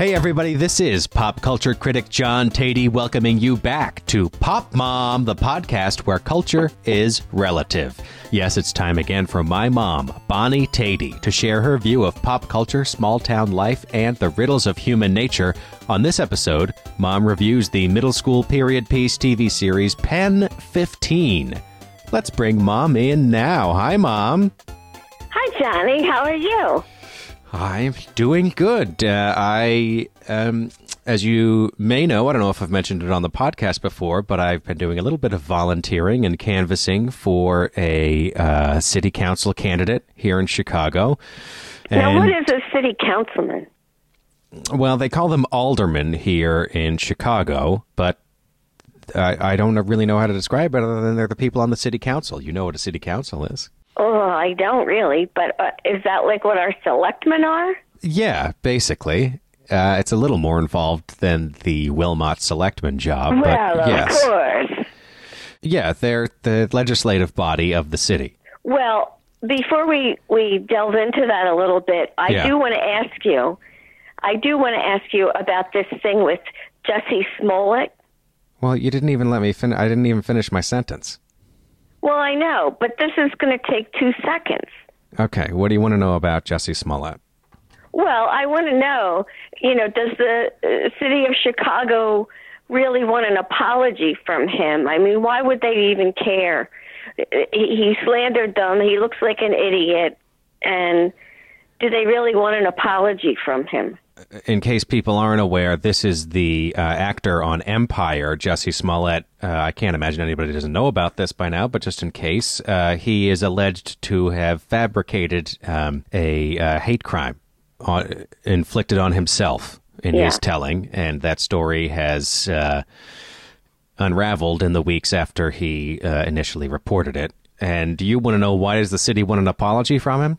Hey, everybody, this is pop culture critic John Tatey welcoming you back to Pop Mom, the podcast where culture is relative. Yes, it's time again for my mom, Bonnie Tatey, to share her view of pop culture, small town life, and the riddles of human nature. On this episode, Mom reviews the middle school period piece TV series Pen 15. Let's bring Mom in now. Hi, Mom. Hi, Johnny. How are you? I'm doing good. Uh, I, um, as you may know, I don't know if I've mentioned it on the podcast before, but I've been doing a little bit of volunteering and canvassing for a uh, city council candidate here in Chicago. now, what is a city councilman? Well, they call them aldermen here in Chicago, but I, I don't really know how to describe it other than they're the people on the city council. You know what a city council is. Oh, I don't really, but uh, is that like what our selectmen are? Yeah, basically. Uh, it's a little more involved than the Wilmot selectman job, but well, yes. of course. Yeah, they're the legislative body of the city. Well, before we, we delve into that a little bit, I Yeah. do want to ask you, I do want to ask you about this thing with Jussie Smollett. Well, you didn't even let me fin- I didn't even finish my sentence. Well, I know, but this is going to take two seconds. Okay, what do you want to know about Jussie Smollett? Well, I want to know, you know, does the uh, city of Chicago really want an apology from him? I mean, why would they even care? He, he slandered them. He looks like an idiot. And do they really want an apology from him? In case people aren't aware, this is the uh, actor on Empire, Jussie Smollett. Uh, I can't imagine anybody doesn't know about this by now, but just in case, uh, he is alleged to have fabricated um, a uh, hate crime on, inflicted on himself in Yeah. his telling, and that story has uh, unraveled in the weeks after he uh, initially reported it. And do you want to know why does the city want an apology from him?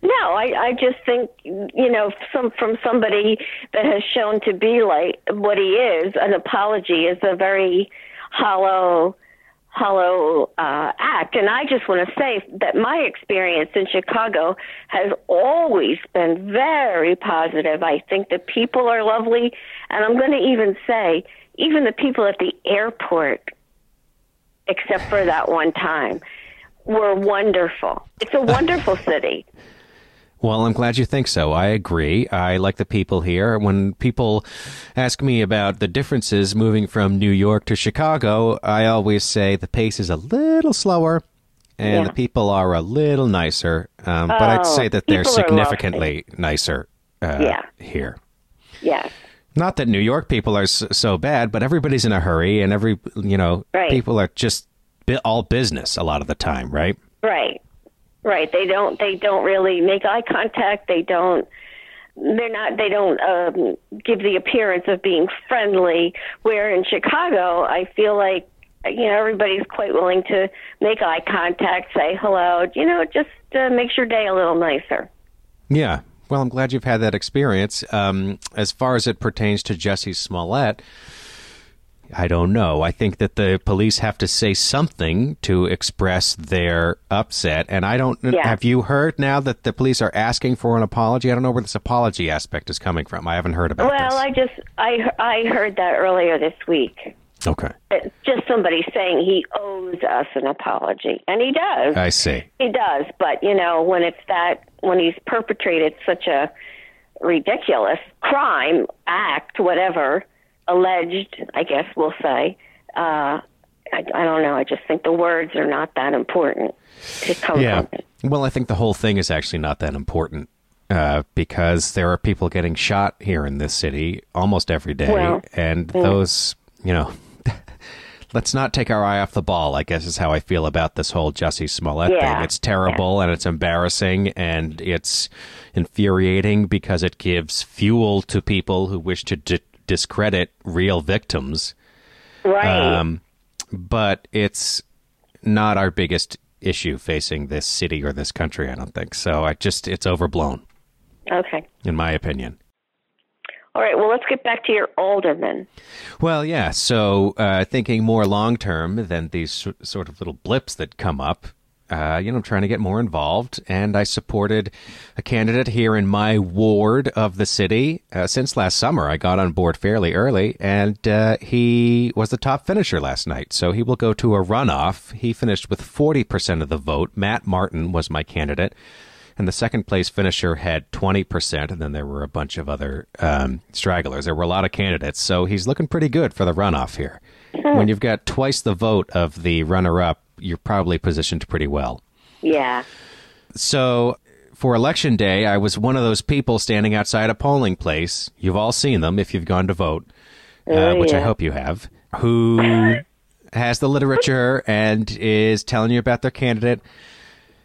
No, I, I just think you know some from somebody that has shown to be like what he is. An apology is a very hollow, hollow uh, act, and I just want to say that my experience in Chicago has always been very positive. I think the people are lovely, and I'm going to even say even the people at the airport, except for that one time, were wonderful. It's a wonderful city. Well, I'm glad you think so. I agree. I like the people here. When people ask me about the differences moving from New York to Chicago, I always say the pace is a little slower and Yeah. the people are a little nicer. Um, but I'd Oh, say that they're significantly nicer uh, Yeah. here. Yes. Not that New York people are so bad, but everybody's in a hurry and every, you know, Right. people are just all business a lot of the time, right? Right. Right. They don't they don't really make eye contact. They don't they're not they don't um give the appearance of being friendly where in Chicago I feel like you know everybody's quite willing to make eye contact, say hello, you know, just uh, makes your day a little nicer. Yeah. Well, I'm glad you've had that experience. Um, as far as it pertains to Jussie Smollett, I don't know. I think that the police have to say something to express their upset. And I don't. Yeah. Have you heard now that the police are asking for an apology? I don't know where this apology aspect is coming from. I haven't heard about it. Well, this. I just I I heard that earlier this week. okay. It's just somebody saying he owes us an apology, and he does. I see. He does, but you know, when it's that, when he's perpetrated such a ridiculous crime, act, whatever, alleged, I guess we'll say, uh, I, I don't know. I just think the words are not that important to come Yeah. from it. Well, I think the whole thing is actually not that important uh, because there are people getting shot here in this city almost every day. Well, and those, you know, let's not take our eye off the ball, I guess is how I feel about this whole Jussie Smollett Yeah. thing. It's terrible and it's embarrassing and it's infuriating because it gives fuel to people who wish to discredit real victims. Right. Um, but it's not our biggest issue facing this city or this country, I don't think. So I just, it's overblown, okay. in my opinion. All right. Well, let's get back to your alderman. Well, yeah. So uh, thinking more long term than these sort of little blips that come up, uh, you know, I'm trying to get more involved. And I supported a candidate here in my ward of the city. Uh, since last summer, I got on board fairly early, and uh, he was the top finisher last night. So he will go to a runoff. He finished with 40% of the vote. Matt Martin was my candidate. And the second place finisher had 20%, and then there were a bunch of other um, stragglers. There were a lot of candidates, so he's looking pretty good for the runoff here. When you've got twice the vote of the runner up, you're probably positioned pretty well. Yeah. So for election day, I was one of those people standing outside a polling place. You've all seen them if you've gone to vote, uh, Oh, which I hope you have, who has the literature and is telling you about their candidate.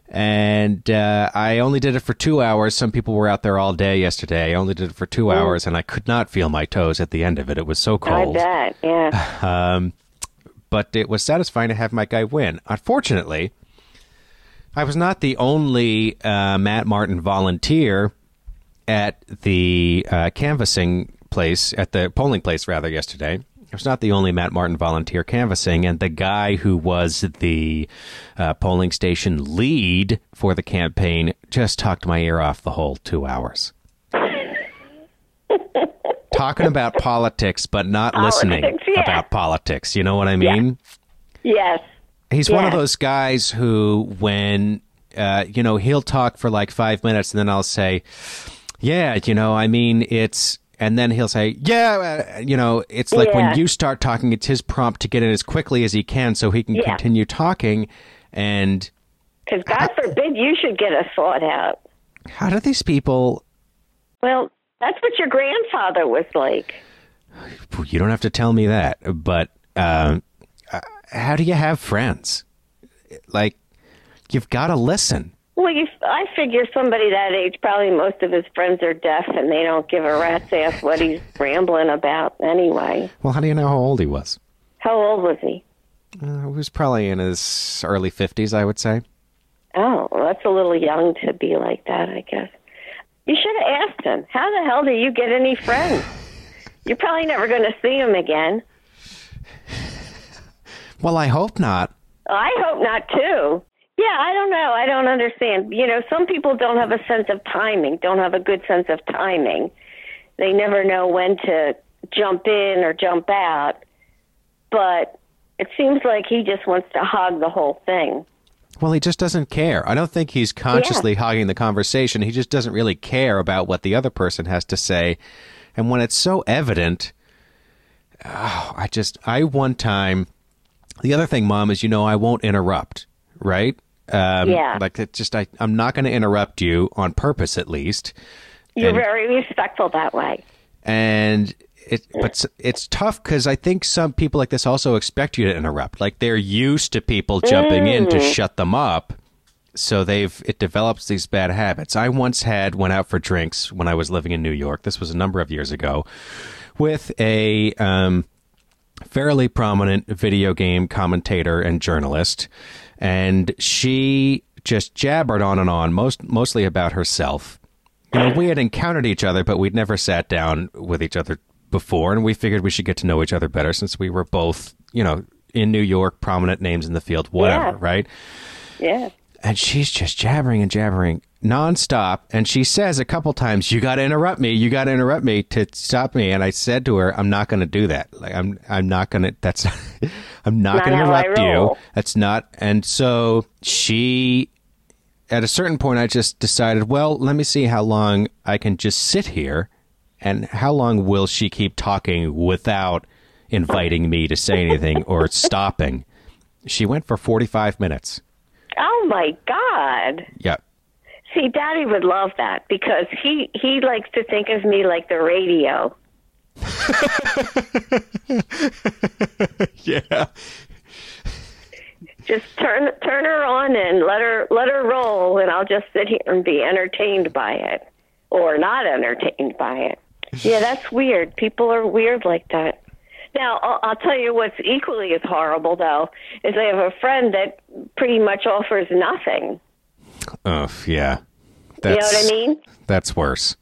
And uh, I only did it for two hours. Some people were out there all day yesterday. I only did it for two hours, and I could not feel my toes at the end of it. It was so cold. I bet. Yeah. um, but it was satisfying to have my guy win. Unfortunately, I was not the only uh, Matt Martin volunteer at the uh, canvassing place, at the polling place rather, yesterday. I was not the only Matt Martin volunteer canvassing, and the guy who was the uh, polling station lead for the campaign just talked my ear off the whole two hours. Talking about politics, but not listening Politics, yeah. about politics. You know what I mean? Yes. He's one of those guys who, when, uh, you know, he'll talk for like five minutes and then I'll say, yeah, you know, I mean, it's, and then he'll say, yeah, uh, you know, it's like Yeah. when you start talking, it's his prompt to get in as quickly as he can so he can Yeah. continue talking. And Because God forbid you should get a thought out. how do these people, Well, that's what your grandfather was like. you don't have to tell me that, but uh, how do you have friends? Like, you've got to listen. Well, you, I figure somebody that age, probably most of his friends are deaf and they don't give a rat's ass what he's rambling about anyway. Well, how do you know how old he was? How old was he? Uh, he was probably in his early 50s, I would say. Oh, well, that's a little young to be like that, I guess. You should have asked him, how the hell do you get any friends? You're probably never going to see him again. Well, I hope not. Oh, I hope not too. Yeah, I don't know. I don't understand. You know, some people don't have a sense of timing, don't have a good sense of timing. They never know when to jump in or jump out. But it seems like he just wants to hog the whole thing. Well, he just doesn't care. I don't think he's consciously hogging the conversation. He just doesn't really care about what the other person has to say. And when it's so evident, oh, I just, I one time, the other thing, Mom, is, you know, I won't interrupt, right? Um, Yeah. Like, it just, I, I'm not going to interrupt you on purpose, at least. You're And- very respectful that way. and it but it's tough because I think some people like this also expect you to interrupt. Like they're used to people jumping in to shut them up, so they've it develops these bad habits. I once had went out for drinks when I was living in New York. This was a number of years ago, with a um, fairly prominent video game commentator and journalist, and she just jabbered on and on, most mostly about herself. You know, we had encountered each other, but we'd never sat down with each other before, and we figured we should get to know each other better since we were both, you know, in New York, prominent names in the field, whatever, Yeah. right? Yeah. And she's just jabbering and jabbering nonstop. And she says a couple times, "You got to interrupt me. You got to interrupt me to stop me." And I said to her, "I'm not going to do that. Like, I'm, I'm not going to. That's, I'm not Not going to interrupt you. That's not." And so she, at a certain point, I just decided, well, let me see how long I can just sit here, and how long will she keep talking without inviting me to say anything or stopping. She went for 45 minutes. Oh my God. Yeah. See, Daddy would love that because he he likes to think of me like the radio. Yeah. Just turn turn her on and let her let her roll, and I'll just sit here and be entertained by it, or not entertained by it. Yeah, that's weird. People are weird like that. Now, I'll, I'll tell you what's equally as horrible, though, is I have a friend that pretty much offers nothing. Oh, yeah. You know That's, what I mean? That's worse.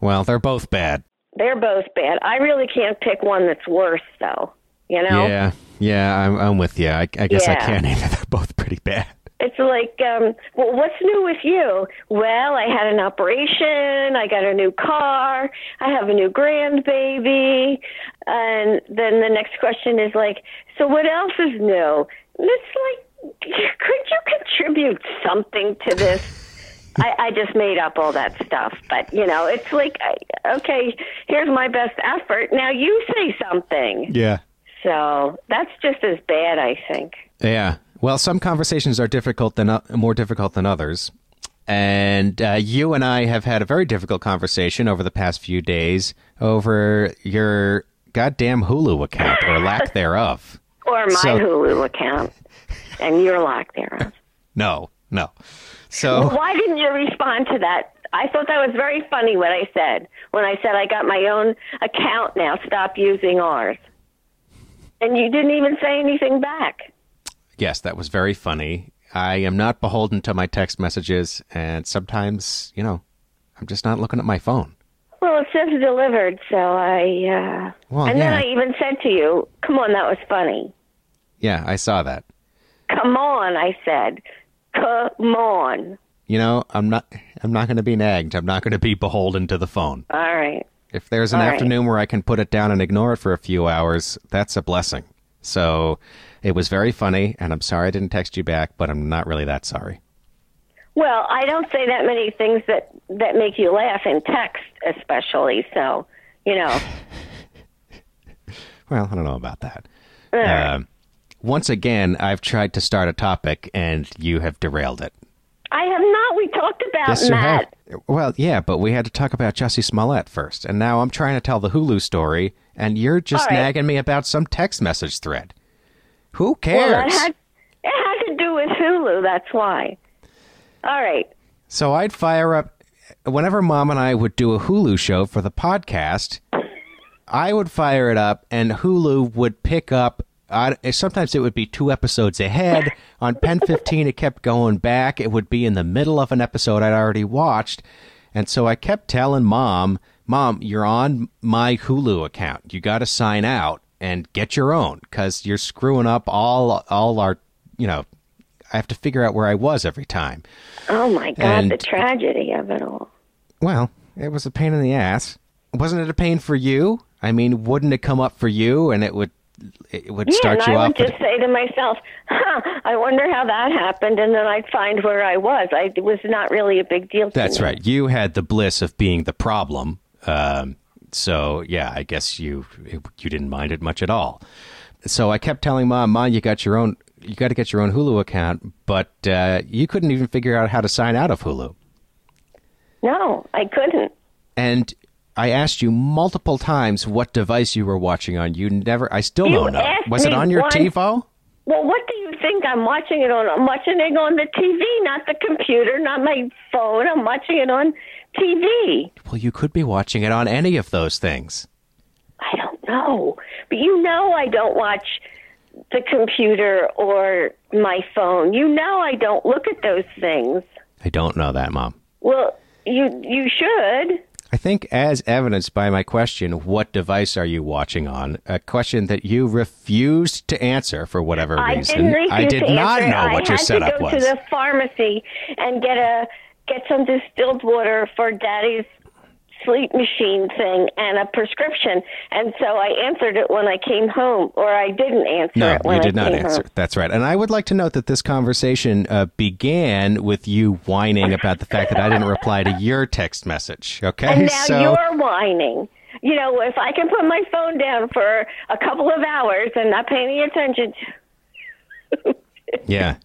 Well, they're both bad. They're both bad. I really can't pick one that's worse, though. You know? Yeah. Yeah, I'm, I'm with you. I, I guess I can't either. They're both pretty bad. It's like, um, well, what's new with you? Well, I had an operation. I got a new car. I have a new grandbaby. And then the next question is like, so what else is new? And it's like, could you contribute something to this? I, I just made up all that stuff, but you know, it's like, okay, here's my best effort. Now you say something. Yeah. So that's just as bad, I think. Yeah. Well, some conversations are difficult than uh, more difficult than others. And uh, you and I have had a very difficult conversation over the past few days over your goddamn Hulu account or lack thereof. Or my So- Hulu account and your lack thereof. No, no. So Why didn't you respond to that? I thought that was very funny what I said when I said I got my own account now. Stop using ours. And you didn't even say anything back. Yes, that was very funny. I am not beholden to my text messages, and sometimes, you know, I'm just not looking at my phone. Well, it says delivered, so I. Uh, Well, and then. I even said to you, "Come on, that was funny." Yeah, I saw that. Come on, I said. Come on. You know, I'm not. I'm not going to be nagged. I'm not going to be beholden to the phone. All right. If there's an All right. afternoon where I can put it down and ignore it for a few hours, that's a blessing. So it was very funny, and I'm sorry I didn't text you back, but I'm not really that sorry. Well, I don't say that many things that that make you laugh in text, especially. So, you know. Well, I don't know about that. right. Um, once again, I've tried to start a topic, and you have derailed it. I have not. We talked about Yes, you have. Well, yeah, but we had to talk about Jussie Smollett first, and now I'm trying to tell the Hulu story, and you're just right. nagging me about some text message thread. Who cares? Well, that had it had to do with Hulu. That's why. All right. So I'd fire up whenever mom and I would do a Hulu show for the podcast. I would fire it up, and Hulu would pick up. Uh, sometimes it would be two episodes ahead. On Pen 15, it kept going back. It would be in the middle of an episode I'd already watched. And so I kept telling mom, Mom, you're on my Hulu account. You got to sign out and get your own because you're screwing up all, all our, you know, I have to figure out where I was every time. Oh my God, And- the tragedy of it all. Well, it was a pain in the ass. Wasn't it a pain for you? I mean, wouldn't it come up for you and it would it would Yeah, start and you I off would with- just say to myself, "Huh, I wonder how that happened," and then I'd find where I was. I, it was not really a big deal. To That's right. You had the bliss of being the problem. Um, so yeah, I guess you you didn't mind it much at all. So I kept telling mom, "Mom, you got your own. You got to get your own Hulu account," but uh, you couldn't even figure out how to sign out of Hulu. No, I couldn't. And I asked you multiple times what device you were watching on. You never. I still You don't know. Was it on your once- TiVo? Well, what do you think I'm watching it on? I'm watching it on the TV, not the computer, not my phone. I'm watching it on TV. Well, you could be watching it on any of those things. I don't know. But you know I don't watch the computer or my phone. You know I don't look at those things. I don't know that, Mom. Well, you you should. I think, as evidenced by my question, what device are you watching on? A question that you refused to answer for whatever I reason. I did not answer. know what I your had setup to go was. to the pharmacy and get a get some distilled water for Daddy's sleep machine thing and a prescription. And so I answered it when I came home, or I didn't answer no, it when you did I not answer. home. That's right. And I would like to note that this conversation uh, began with you whining about the fact that I didn't reply to your text message. Okay, And now so you're whining. You know, if I can put my phone down for a couple of hours and not pay any attention to yeah.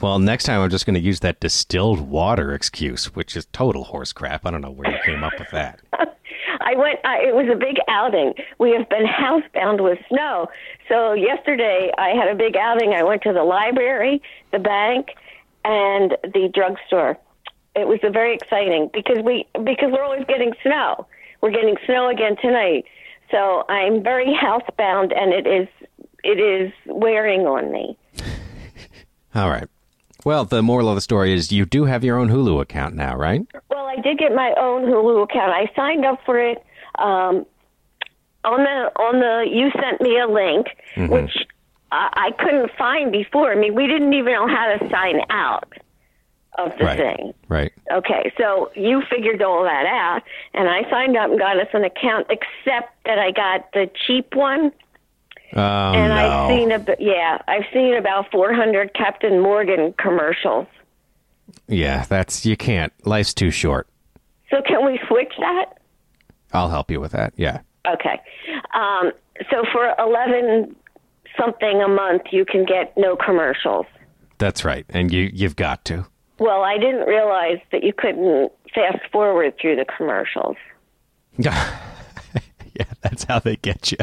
Well, next time I'm just going to use that distilled water excuse, which is total horse crap. I don't know where you came up with that. I went. I, it was a big outing. We have been housebound with snow. So yesterday I had a big outing. I went to the library, the bank, and the drugstore. It was a very exciting because we because we're always getting snow. We're getting snow again tonight. So I'm very housebound, and it is it is wearing on me. All right. Well, the moral of the story is you do have your own Hulu account now, right? Well, I did get my own Hulu account. I signed up for it um, on the on the. You sent me a link, which I, I couldn't find before. I mean, we didn't even know how to sign out of the right. thing. Right. Okay, so you figured all that out, and I signed up and got us an account, except that I got the cheap one. Oh and no. I've seen a yeah, I've seen about 400 Captain Morgan commercials. yeah, that's you can't. Life's too short. So can we switch that? I'll help you with that. Yeah. Okay. Um, so for 11 something a month, you can get no commercials. That's right. And you you've got to. Well, I didn't realize that you couldn't fast forward through the commercials. yeah, that's how they get you.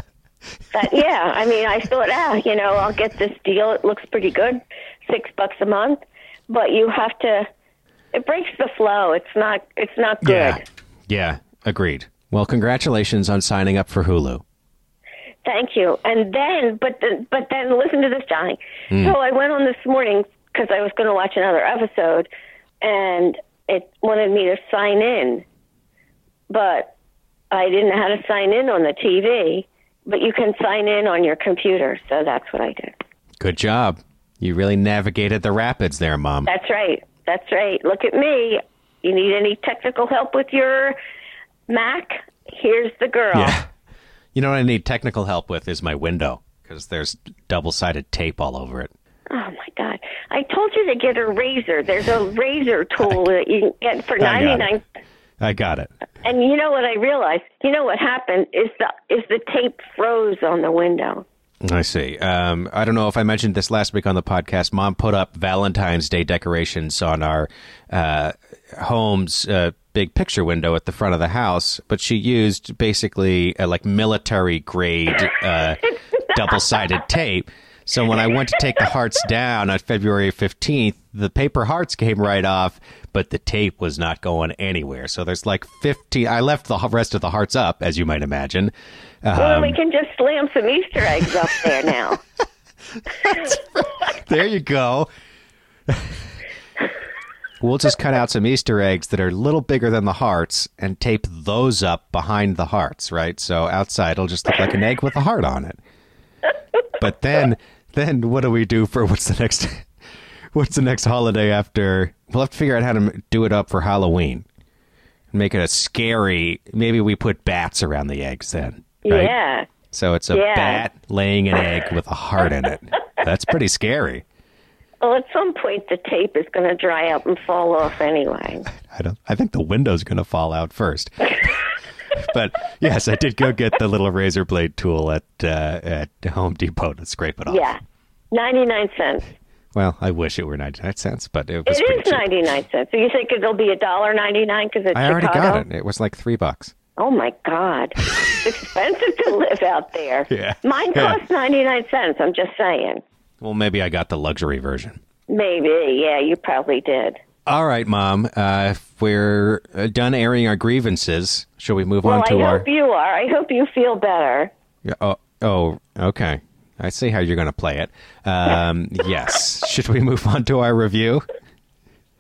But yeah, I mean, I thought, ah, you know, I'll get this deal. It looks pretty good, six bucks a month. But you have to. It breaks the flow. It's not. It's not good. Yeah. Yeah, agreed. Well, congratulations on signing up for Hulu. Thank you. And then, but then, but then, listen to this, Johnny. So I went on this morning because I was going to watch another episode, and it wanted me to sign in, but I didn't know how to sign in on the TV. But you can sign in on your computer, so that's what I did. Good job. You really navigated the rapids there, Mom. That's right. That's right. Look at me. You need any technical help with your Mac? Here's the girl. Yeah. You know what I need technical help with is my window because there's double sided tape all over it. Oh my God! I told you to get a razor. There's a razor tool that you can get for ninety nine. got ninety it. nine. I got it. And you know what I realized? You know what happened is the is the tape froze on the window. I see. Um, I don't know if I mentioned this last week on the podcast. Mom put up Valentine's Day decorations on our uh, home's uh, big picture window at the front of the house, but she used basically uh, like military grade uh, double sided tape. So when I went to take the hearts down on February 15th, the paper hearts came right off, but the tape was not going anywhere. So there's like 15. I left the rest of the hearts up, as you might imagine. Well, Um, we can just slam some Easter eggs up there now. There you go. we'll just cut out some Easter eggs that are a little bigger than the hearts and tape those up behind the hearts, right? So outside it'll just look like an egg with a heart on it. But then then what do we do for what's the next what's the next holiday after we'll have to figure out how to do it up for Halloween. Make it a scary maybe we put bats around the eggs then. Right? Yeah. So it's a Yeah. bat laying an egg with a heart in it. That's pretty scary. Well, at some point the tape is going to dry up and fall off anyway. I don't. I think the window's going to fall out first. but yes, I did go get the little razor blade tool at uh, at Home Depot to scrape it off. Yeah. 99 cents. Well, I wish it were ninety nine cents, but it was It is cheap. 99 cents. So you think it'll be a dollar 99 because it's I already Chicago? got it. It was like three bucks. Oh my God. it's expensive to live out there. Yeah. Mine Yeah. 99 cents. I'm just saying. Well, maybe I got the luxury version. Maybe. Yeah, you probably did. All right, Mom. Uh, if we're uh, done airing our grievances, shall we move Well, on I to our? hope you are. I hope you feel better. Yeah, Oh, oh, okay. I see how you're going to play it. Um, yes. Should we move on to our review?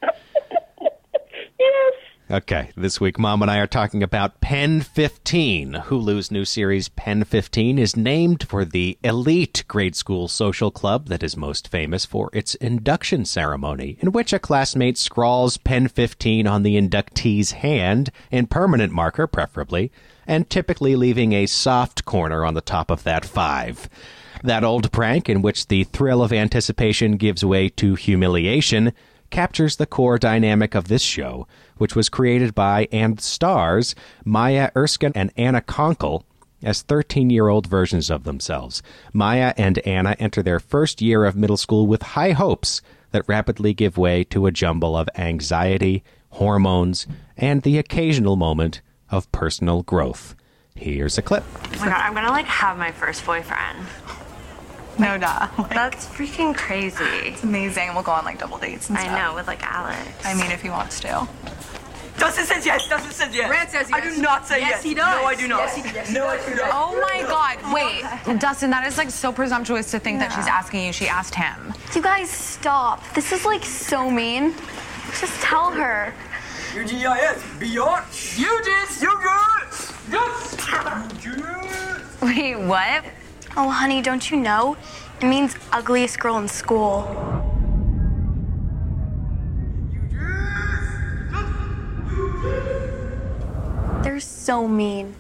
Yes. Okay, this week Mom and I are talking about Pen 15. Hulu's new series Pen 15 is named for the elite grade school social club that is most famous for its induction ceremony, in which a classmate scrawls Pen 15 on the inductee's hand, in permanent marker preferably, and typically leaving a soft corner on the top of that five. That old prank in which the thrill of anticipation gives way to humiliation captures the core dynamic of this show, which was created by and stars Maya Erskine and Anna Konkle as 13 year old versions of themselves. Maya and Anna enter their first year of middle school with high hopes that rapidly give way to a jumble of anxiety, hormones, and the occasional moment of personal growth. Here's a clip. Oh my god, I'm gonna like have my first boyfriend. No, duh. That's freaking crazy. It's amazing. We'll go on like double dates and I stuff. I know, with like Alex. I mean, if he wants to. Dustin says yes. Dustin says yes. Rand says yes. I do not say yes. Yes, he does. No, I do not. Yes, he does. No, I do not. Oh my God! Wait, Dustin, that is like so presumptuous to think that she's asking you. She asked him. You guys stop. This is like so mean. Just tell her. Your GIS, biatch. You just. You good. Yes. You. Wait, what? Oh, honey, don't you know? It means ugliest girl in school. They're so mean.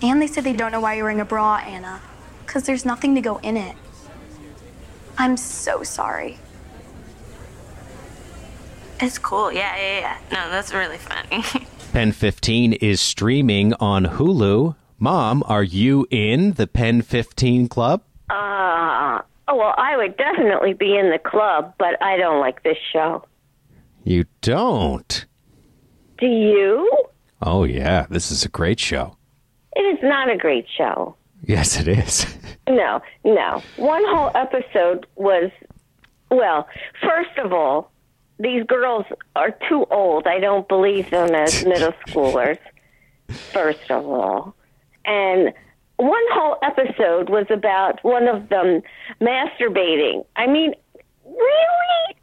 And they said they don't know why you're wearing a bra, Anna. Because there's nothing to go in it. I'm so sorry. It's cool. Yeah, yeah, yeah. No, that's really funny. Pen 15 is streaming on Hulu. Mom, are you in the Pen 15 club? Uh, oh, well, I would definitely be in the club, but I don't like this show. You don't. Do you? Oh, yeah, this is a great show. It is not a great show. Yes, it is. No, no. One whole episode was, well, first of all, these girls are too old. I don't believe them as middle schoolers, first of all. And one whole episode was about one of them masturbating. I mean, really?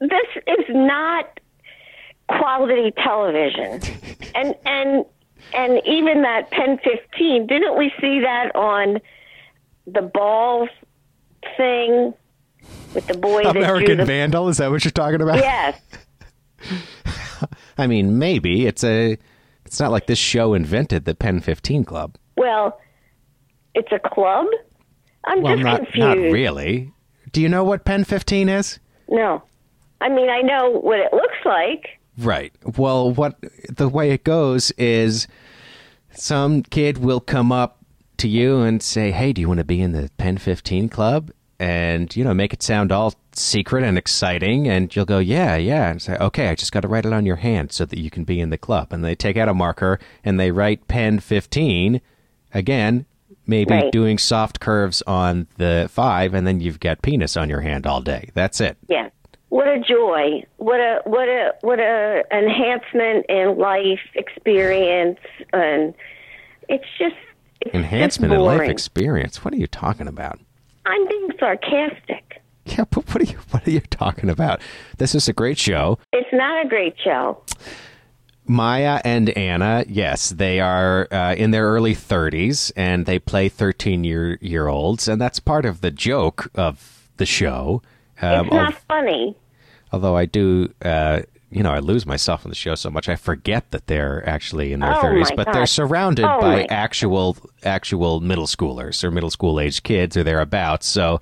This is not quality television. And and and even that Pen 15, didn't we see that on the balls thing with the boy American the Vandal, is that what you're talking about? Yes. I mean, maybe. It's a it's not like this show invented the Pen 15 club. Well, it's a club? I'm Well, just not confused. not really. Do you know what Pen 15 is? No. I mean, I know what it looks like. Right. Well, what the way it goes is some kid will come up to you and say, "Hey, do you want to be in the Pen 15 club?" And you know, make it sound all secret and exciting, and you'll go, "Yeah, yeah," and say, "Okay, I just got to write it on your hand so that you can be in the club." And they take out a marker and they write Pen 15 again. Maybe Right. doing soft curves on the five, and then you've got penis on your hand all day. That's it. Yeah. What a joy. What a what a what a enhancement in life experience and it's just it's Enhancement just in life experience. What are you talking about? I'm being sarcastic. Yeah, but what are you what are you talking about? This is a great show. It's not a great show. Maya and Anna, yes, they are uh, in their early 30s and they play 13 year year olds, and that's part of the joke of the show. Um, It's not funny. although I do, uh, you know, I lose myself in the show so much I forget that they're actually in their Oh, 30s, but God. they're surrounded Oh, by actual actual middle schoolers or middle school age kids or thereabouts. So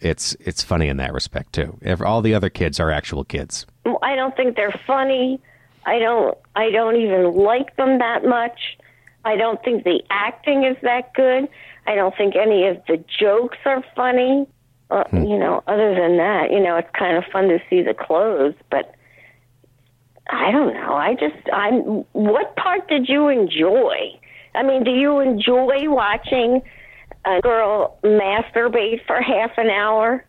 it's it's funny in that respect too. Ev- All the other kids are actual kids. I don't think they're funny. I don't I don't even like them that much. I don't think the acting is that good. I don't think any of the jokes are funny. Uh, You know, other than that, you know, it's kind of fun to see the clothes, but I don't know. I just I'm what part did you enjoy? I mean, do you enjoy watching a girl masturbate for half an hour?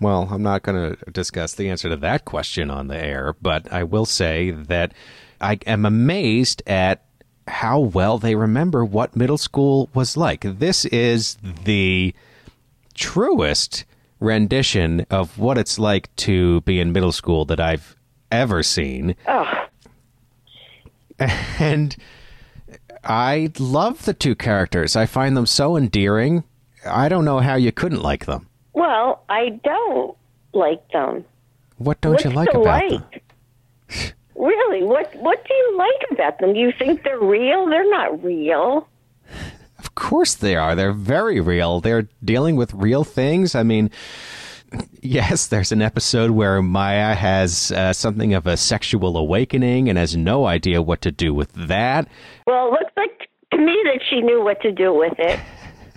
Well, I'm not going to discuss the answer to that question on the air, but I will say that I am amazed at how well they remember what middle school was like. This is the truest rendition of what it's like to be in middle school that I've ever seen. Oh, And I love the two characters. I find them so endearing. I don't know how you couldn't like them. Well, I don't like them. What don't What's you like about them? like? Really, what what do you like about them? Do you think they're real? They're not real. Of course they are. They're very real. They're dealing with real things. I mean, yes, there's an episode where Maya has uh, something of a sexual awakening and has no idea what to do with that. Well, it looks like to me that she knew what to do with it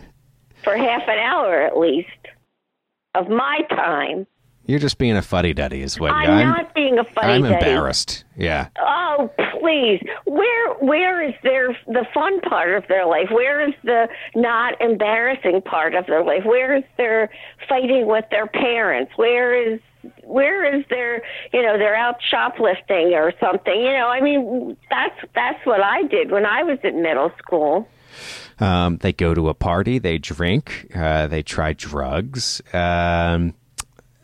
for half an hour at least of my time. You're just being a fuddy duddy, is what I'm, I'm. not being a funny I'm embarrassed. Yeah. Oh, please. Where where is their the fun part of their life? Where is the not embarrassing part of their life? Where is their fighting with their parents? Where is where is their you know they're out shoplifting or something? You know, I mean that's that's what I did when I was in middle school. Um, they go to a party, they drink, uh, they try drugs. Um,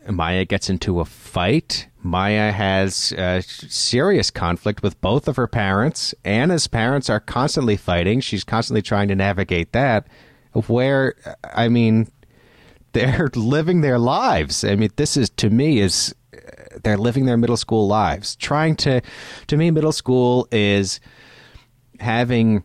Maya gets into a fight. Maya has uh, serious conflict with both of her parents. Anna's parents are constantly fighting. She's constantly trying to navigate that. Where, I mean, they're living their lives. I mean, this is to me is they're living their middle school lives. Trying to, to me, middle school is having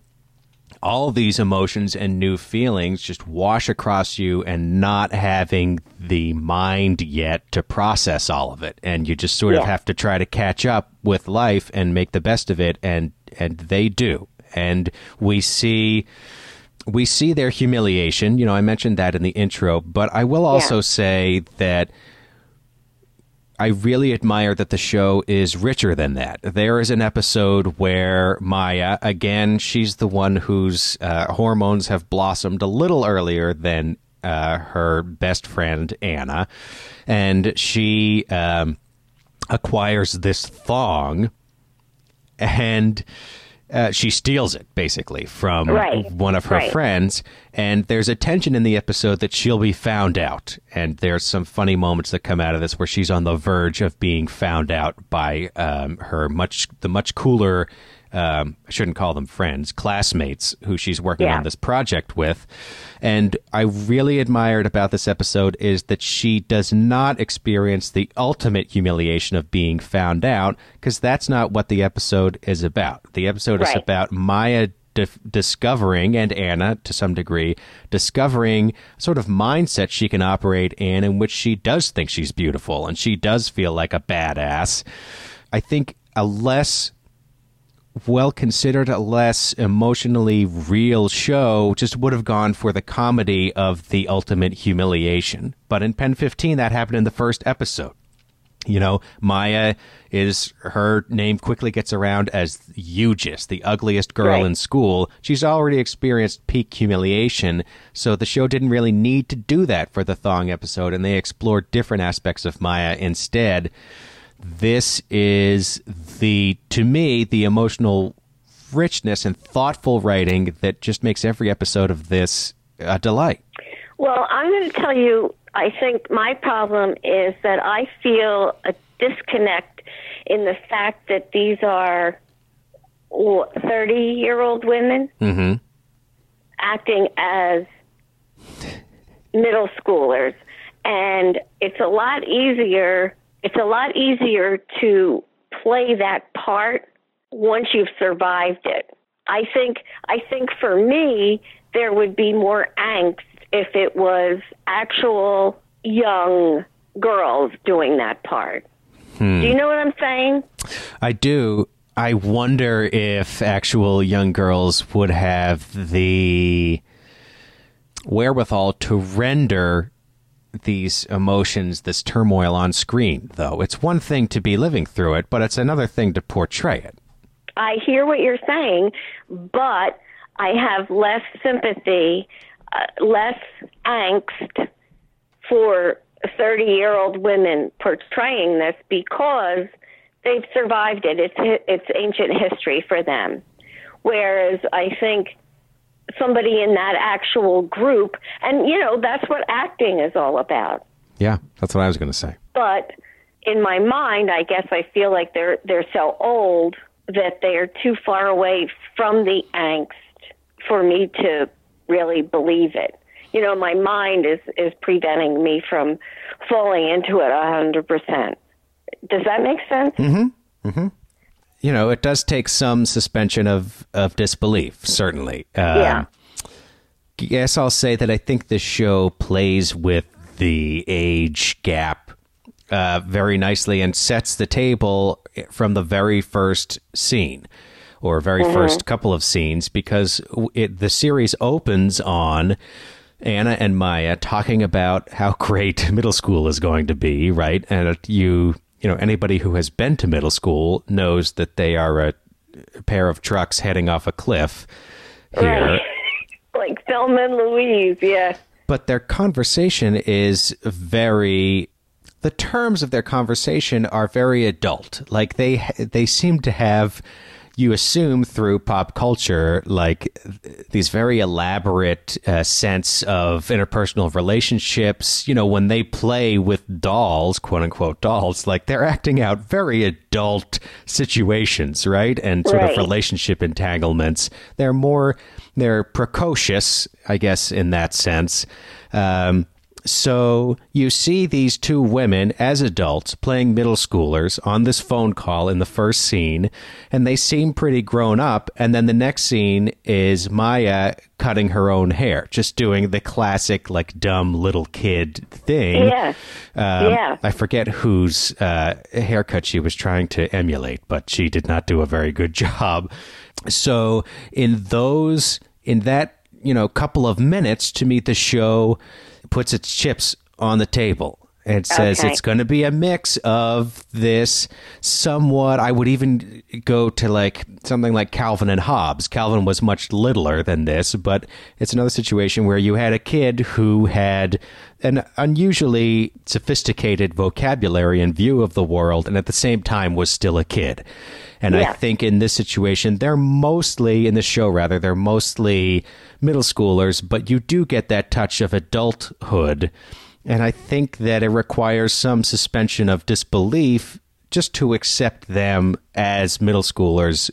all these emotions and new feelings just wash across you and not having the mind yet to process all of it. And you just sort of have to try to catch up with life and make the best of it. And and they do. And we see we see their humiliation. You know i mentioned that in the intro but i will also Yeah. say that I really admire that the show is richer than that. There is an episode where Maya, again, she's the one whose uh, hormones have blossomed a little earlier than uh, her best friend Anna, and she um, acquires this thong, and uh, she steals it basically from Right. one of her Right. friends. And there's a tension in the episode that she'll be found out. And there's some funny moments that come out of this where she's on the verge of being found out by um, her much the much cooler. Um, I shouldn't call them friends, classmates who she's working Yeah. on this project with. And I really admired about this episode is that she does not experience the ultimate humiliation of being found out because that's not what the episode is about. The episode is about Maya discovering and Anna to some degree discovering sort of mindset she can operate in in which she does think she's beautiful and she does feel like a badass. I think a less well considered, a less emotionally real show just would have gone for the comedy of the ultimate humiliation. But in Pen 15, that happened in the first episode. You know, Maya is her name quickly gets around as Eugis, the ugliest girl Right. in school. She's already experienced peak humiliation, so the show didn't really need to do that for the Thong episode, and they explored different aspects of Maya instead. This is the, to me, the emotional richness and thoughtful writing that just makes every episode of this a delight. Well, I'm going to tell you, I think my problem is that I feel a disconnect in the fact that these are 30 year old women mm-hmm. acting as middle schoolers. And it's a lot easier, it's a lot easier to play that part once you've survived it. I think I think for me there would be more angst if it was actual young girls doing that part. Do you hmm. know what I'm saying? I do. I wonder if actual young girls would have the wherewithal to render these emotions, this turmoil on screen, though. It's one thing to be living through it, but it's another thing to portray it. I hear what you're saying, but I have less sympathy, uh, less angst for 30 year old women portraying this because they've survived it. It's, it's ancient history for them. Whereas I think somebody in that actual group, and you know, that's what acting is all about. Yeah, that's what I was going to say. but in my mind, I guess I feel like they're they're so old that they are too far away from the angst for me to really believe it. You know, my mind is is preventing me from falling into it a hundred percent. Does that make sense? Mm-hmm. Mm-hmm. You know, it does take some suspension of, of disbelief, certainly. Um, Yeah. Yes, I'll say that I think this show plays with the age gap uh, very nicely and sets the table from the very first scene or very first couple of scenes because it, the series opens on Anna and Maya talking about how great middle school is going to be, right? And you, you know, anybody who has been to middle school knows that they are a pair of trucks heading off a cliff here. Right. like Thelma and Louise, yeah. but their conversation is very the terms of their conversation are very adult like they they seem to have you assume through pop culture like these very elaborate uh, sense of interpersonal relationships you know when they play with dolls quote unquote dolls like they're acting out very adult situations right? And sort Right. of relationship entanglements. They're more they're precocious i guess in that sense. Um, So you see these two women as adults playing middle schoolers on this phone call in the first scene, and they seem pretty grown up. And then the next scene is Maya cutting her own hair, just doing the classic, like, dumb little kid thing. Yeah. Um, Yeah. I forget whose uh, haircut she was trying to emulate, but she did not do a very good job. So in those, in that, you know, couple of minutes to meet the show puts its chips on the table. And says Okay. it's going to be a mix of this somewhat. I would even go to like something like Calvin and Hobbes. Calvin was much littler than this, but it's another situation where you had a kid who had an unusually sophisticated vocabulary and view of the world, and at the same time was still a kid. And I think in this situation, they're mostly, in the show rather, they're mostly middle schoolers, but you do get that touch of adulthood. And I think that it requires some suspension of disbelief just to accept them as middle schoolers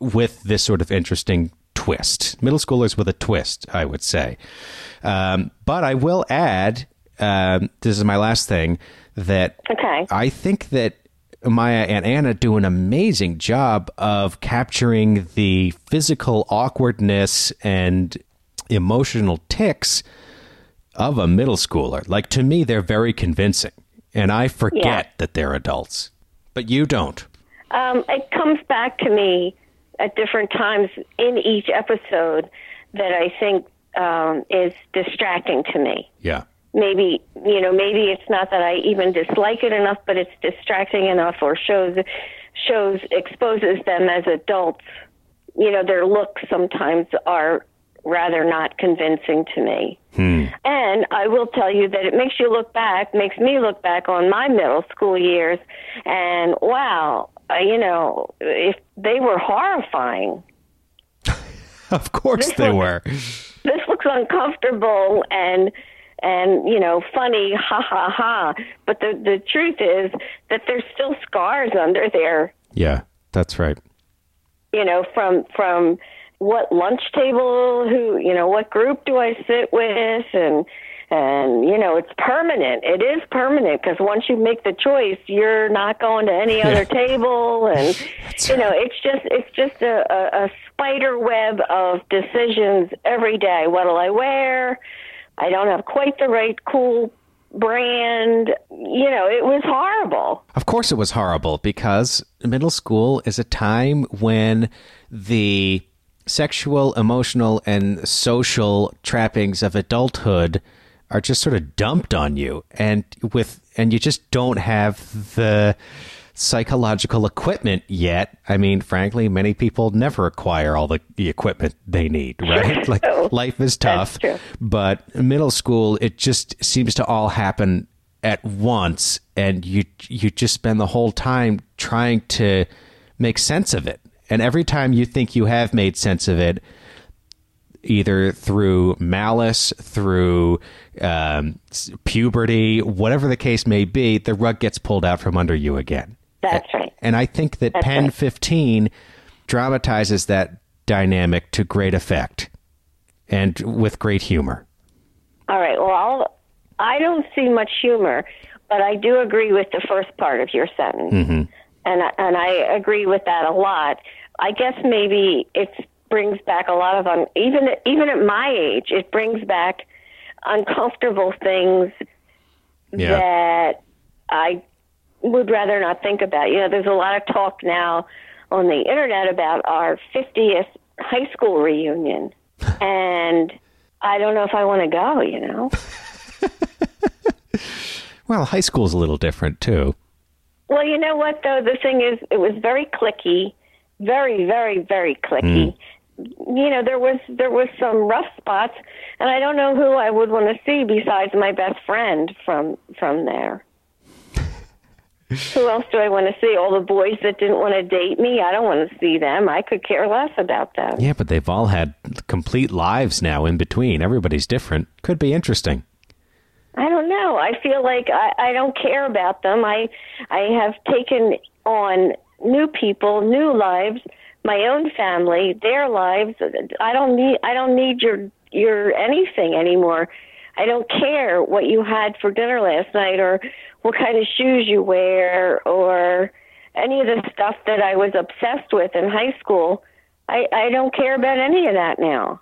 with this sort of interesting twist. Middle schoolers with a twist, I would say. Um, but I will add um, this is my last thing that Okay. I think that Maya and Anna do an amazing job of capturing the physical awkwardness and emotional ticks of a middle schooler. Like to me, they're very convincing, and I forget Yeah. that they're adults, but you don't. Um, it comes back to me at different times in each episode that I think um, is distracting to me. Yeah. Maybe you know, maybe it's not that I even dislike it enough, but it's distracting enough, or shows shows exposes them as adults. You know, their looks sometimes are rather not convincing to me. And I will tell you that it makes you look back, makes me look back on my middle school years, and wow, uh, you know, if they were horrifying. Of course This they one- were. This looks uncomfortable and and you know funny, ha ha ha. But the the truth is that there's still scars under there. Yeah, that's right. You know, from from what lunch table, who you know, what group do I sit with, and and you know, it's permanent. It is permanent because once you make the choice, you're not going to any other table, and you know, it's just it's just a, a, a spider web of decisions every day. What'll I wear? I don't have quite the right cool brand. You know, it was horrible. Of course, it was horrible because middle school is a time when the sexual, emotional, and social trappings of adulthood are just sort of dumped on you, and with and you just don't have the psychological equipment yet. I mean, frankly, many people never acquire all the, the equipment they need, right? like life is tough, but middle school, it just seems to all happen at once, and you you just spend the whole time trying to make sense of it. And every time you think you have made sense of it, either through malice, through um, puberty, whatever the case may be, the rug gets pulled out from under you again. That's right. And I think that Pen right. 15 dramatizes that dynamic to great effect and with great humor. All right. Well, I'll, I don't see much humor, but I do agree with the first part of your sentence, mm-hmm. and I- and I agree with that a lot. I guess maybe it brings back a lot of un, even even at my age, it brings back uncomfortable things Yeah. that I would rather not think about. You know, there's a lot of talk now on the internet about our 50th high school reunion, and I don't know if I want to go. You know. Well, high school's a little different too. Well, you know what though? The thing is, it was very clicky, very, very, very clicky. Hmm. You know, there was there was some rough spots, and I don't know who I would want to see besides my best friend from from there. Who else do I want to see? All the boys that didn't want to date me, I don't want to see them. I could care less about them. Yeah, but they've all had complete lives now in between. Everybody's different. Could be interesting. I don't know. I feel like I, I don't care about them. I I have taken on new people, new lives, my own family, their lives. I don't need I don't need your your anything anymore. I don't care what you had for dinner last night or what kind of shoes you wear or any of the stuff that I was obsessed with in high school. I, I don't care about any of that now.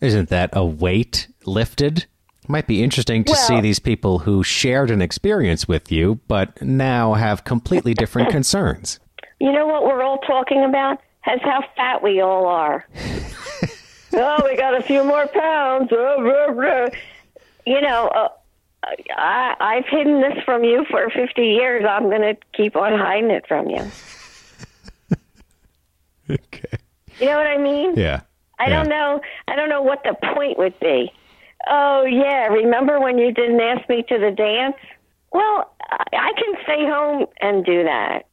Isn't that a weight lifted? Might be interesting to Well- see these people who shared an experience with you, but now have completely different concerns. You know what we're all talking about? Has how fat we all are. oh, we got a few more pounds. Oh, You know, uh, I, I've hidden this from you for 50 years. I'm going to keep on hiding it from you. Okay. You know what I mean? Yeah. I don't know. I don't know what the point would be. Oh yeah, remember when you didn't ask me to the dance? Well, I I can stay home and do that.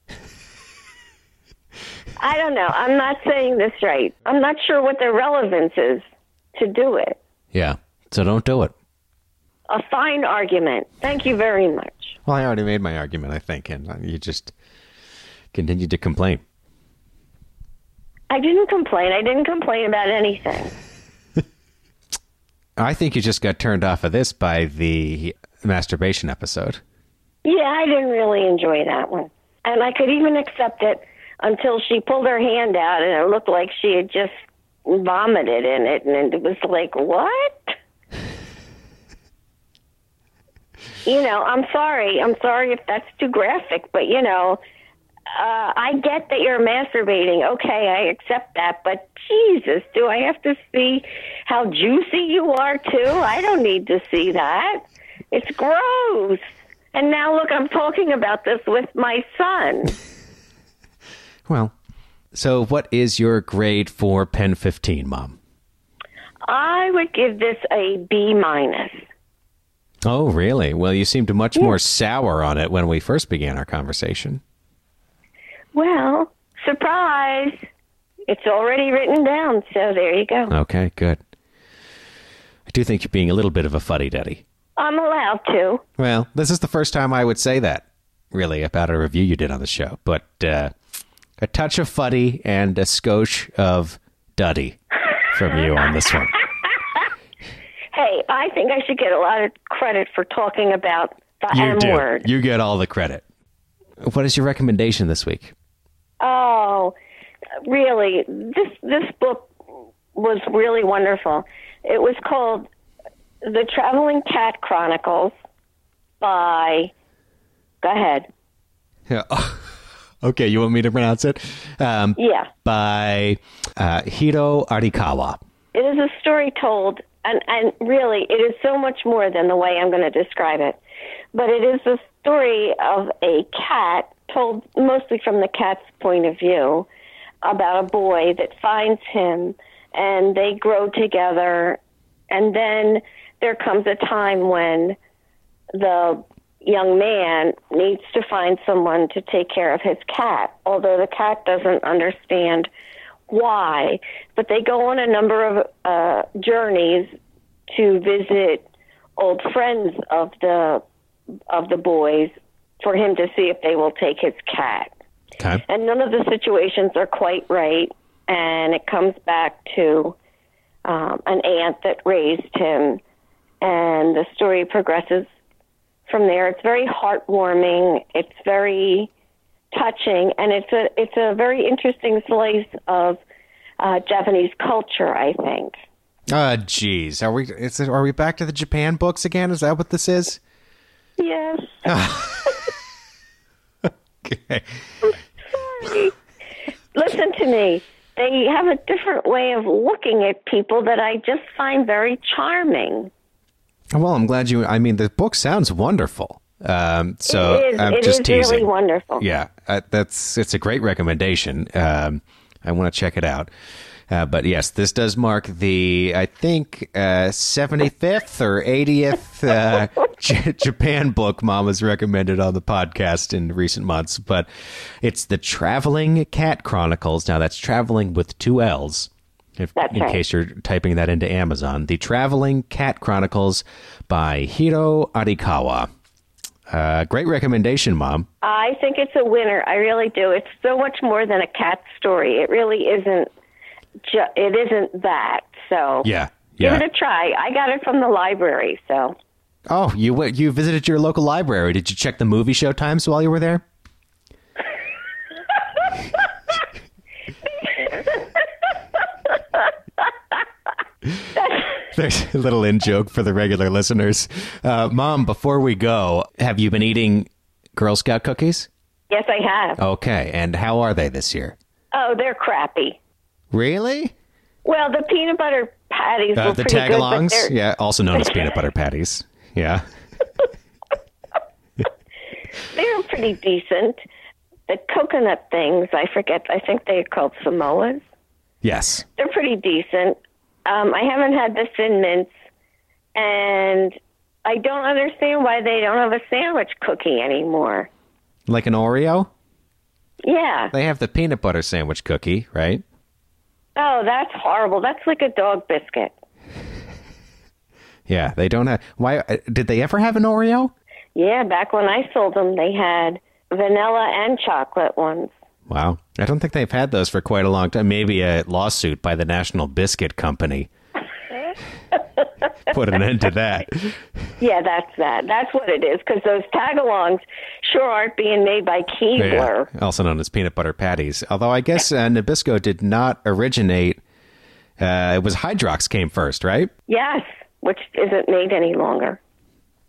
I don't know. I'm not saying this right. I'm not sure what the relevance is to do it. Yeah. So don't do it. A fine argument. Thank you very much. Well, I already made my argument, I think, and you just continued to complain. I didn't complain. I didn't complain about anything. I think you just got turned off of this by the masturbation episode. Yeah, I didn't really enjoy that one. And I could even accept it until she pulled her hand out and it looked like she had just vomited in it. And it was like, what? You know, I'm sorry. I'm sorry if that's too graphic, but you know, uh, I get that you're masturbating. Okay, I accept that. But Jesus, do I have to see how juicy you are too? I don't need to see that. It's gross. And now look, I'm talking about this with my son. Well, so what is your grade for Pen 15, Mom? I would give this a B minus. Oh, really? Well, you seemed much more sour on it when we first began our conversation. Well, surprise. It's already written down, so there you go. Okay, good. I do think you're being a little bit of a fuddy duddy. I'm allowed to. Well, this is the first time I would say that, really, about a review you did on the show. But uh, a touch of fuddy and a skosh of duddy from you on this one. Hey, I think I should get a lot of credit for talking about the You M do. word. You get all the credit. What is your recommendation this week? Oh, really? This this book was really wonderful. It was called The Traveling Cat Chronicles by. Go ahead. Yeah. okay, you want me to pronounce it? Um, Yeah. by uh, Hiro Arikawa. It is a story told, and, and really, it is so much more than the way I'm going to describe it. But it is a story of a cat, told mostly from the cat's point of view, about a boy that finds him, and they grow together. And then there comes a time when the young man needs to find someone to take care of his cat, although the cat doesn't understand why. But they go on a number of uh, journeys to visit old friends of the of the boys for him to see if they will take his cat. Okay. And none of the situations are quite right, and it comes back to um, an aunt that raised him, and the story progresses from there. It's very heartwarming. It's very touching, and it's a it's a very interesting slice of uh, Japanese culture. I think. Uh, geez. Are we, is it, are we back to the Japan books again? Is that what this is? Yes. Okay. Listen to me. They have a different way of looking at people that I just find very charming. Well, I'm glad you. I mean, the book sounds wonderful. Um, so it is, I'm it just is teasing. really wonderful. Yeah, uh, that's it's a great recommendation. Um, I want to check it out. Uh, but yes, this does mark the I think uh, 75th or 80th uh, J- Japan book Mom has recommended on the podcast in recent months. But it's the Traveling Cat Chronicles. Now that's traveling with two L's. If, in right. case you're typing that into Amazon, the Traveling Cat Chronicles by Hiro Arikawa. Uh, great recommendation, Mom. I think it's a winner. I really do. It's so much more than a cat story. It really isn't. Ju- it isn't that. So Yeah, Yeah. Give it a try. I got it from the library, so. Oh, you went, you visited your local library. Did you check the movie show times while you were there? There's a little in joke for the regular listeners. Uh, Mom, before we go, have you been eating Girl Scout cookies? Yes, I have. Okay, and how are they this year? Oh, they're crappy. Really? Well, the peanut butter patties Uh, were the pretty tagalongs? Yeah, also known as peanut butter patties. Yeah. they're pretty decent. The coconut things, I forget. I think they're called Samoas. Yes. They're pretty decent. Um, I haven't had the thin mints, and I don't understand why they don't have a sandwich cookie anymore. Like an Oreo? Yeah. They have the peanut butter sandwich cookie, right? Oh, that's horrible. That's like a dog biscuit. Yeah, they don't have. Why uh, did they ever have an Oreo? Yeah, back when I sold them, they had vanilla and chocolate ones. Wow, I don't think they've had those for quite a long time. Maybe a lawsuit by the National Biscuit Company put an end to that. Yeah, that's that. That's what it is. Because those tagalongs sure aren't being made by Keebler. Yeah, also known as peanut butter patties. Although I guess uh, Nabisco did not originate. Uh, it was Hydrox came first, right? Yes, which isn't made any longer.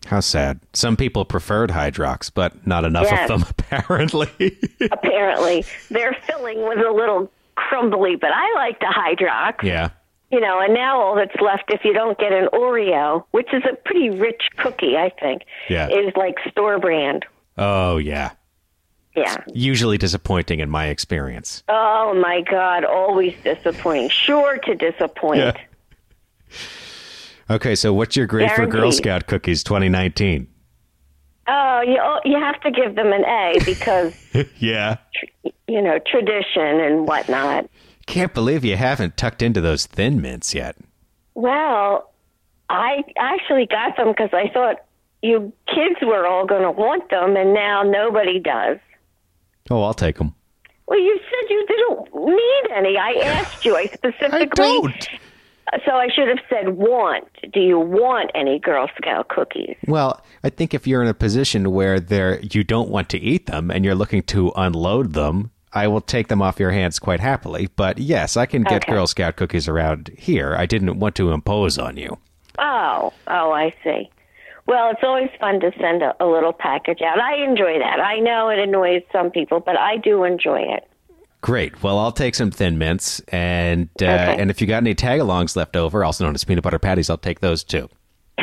How sad. Some people preferred Hydrox, but not enough Yes. of them, apparently. Apparently, their filling was a little crumbly, but I like the Hydrox. yeah. You know, and now all that's left, if you don't get an Oreo, which is a pretty rich cookie, I think, Yeah. is like store brand. Oh, yeah. Yeah. Usually disappointing in my experience. Oh my God, always disappointing. Sure to disappoint. Yeah. Okay, so what's your grade for Girl Scout cookies 2019? Oh, you you have to give them an A because yeah. you know tradition and whatnot. Can't believe you haven't tucked into those thin mints yet. Well, I actually got them because I thought you kids were all going to want them, and now nobody does. Oh, I'll take them. Well, you said you didn't need any. I asked you. I specifically. I don't. So I should have said want. Do you want any Girl Scout cookies? Well, I think if you're in a position where there you don't want to eat them and you're looking to unload them, I will take them off your hands quite happily. But yes, I can get Okay. Girl Scout cookies around here. I didn't want to impose on you. Oh, oh, I see. Well, it's always fun to send a, a little package out. I enjoy that. I know it annoys some people, but I do enjoy it. Great. Well, I'll take some thin mints, and uh, Okay. and if you got any tagalongs left over, also known as peanut butter patties, I'll take those too.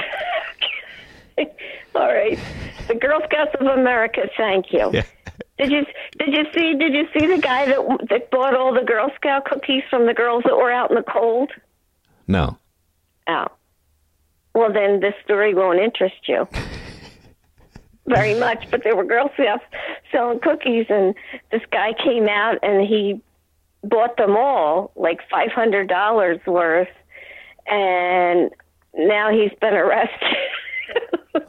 All right. The Girl Scouts of America, thank you. Yeah. Did you did you see did you see the guy that that bought all the Girl Scout cookies from the girls that were out in the cold? No. Oh. Well, then this story won't interest you very much. But there were Girl Scouts selling cookies, and this guy came out and he bought them all, like five hundred dollars worth, and now he's been arrested.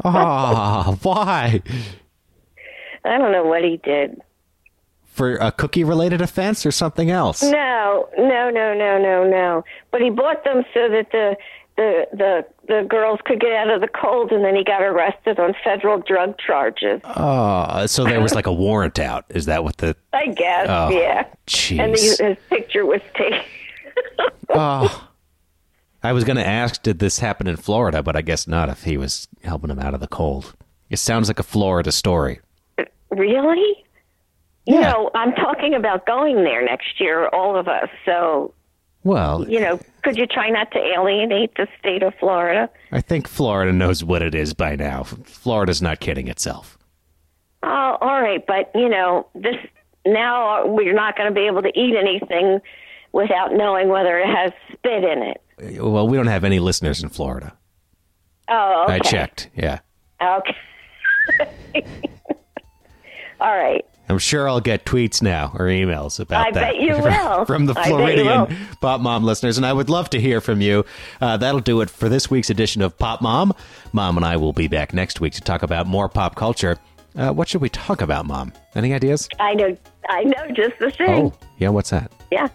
Oh, why? I don't know what he did. For a cookie related offense or something else? No, no, no, no, no, no. But he bought them so that the the the the girls could get out of the cold, and then he got arrested on federal drug charges. Oh, so there was like a warrant out. Is that what the? I guess, Oh, yeah. And Jeez. the, his picture was taken. Oh. I was going to ask, did this happen in Florida? But I guess not. If he was helping him out of the cold, it sounds like a Florida story. really? You Yeah. know, I'm talking about going there next year, all of us. So, Well, you know, could you try not to alienate the state of Florida? I think Florida knows what it is by now. Florida's not kidding itself. Oh, all right, but you know, this now we're not going to be able to eat anything without knowing whether it has spit in it. Well, we don't have any listeners in Florida. Oh, okay. I checked. Yeah. Okay. all right. I'm sure I'll get tweets now or emails about I that. bet you will. from the I bet you will. Floridian Pop Mom listeners, and I would love to hear from you. Uh, that'll do it for this week's edition of Pop Mom. Mom and I will be back next week to talk about more pop culture. Uh, what should we talk about, Mom? Any ideas? I know. I know just the thing. Oh, yeah. What's that? Yeah.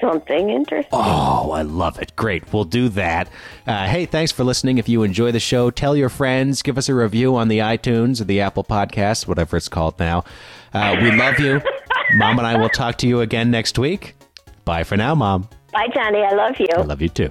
something interesting. Oh, I love it. Great. We'll do that. Uh, hey, thanks for listening. If you enjoy the show, tell your friends, give us a review on the iTunes or the Apple Podcast, whatever it's called now. Uh, we love you. Mom and I will talk to you again next week. Bye for now, Mom. Bye, Johnny. I love you. I love you too.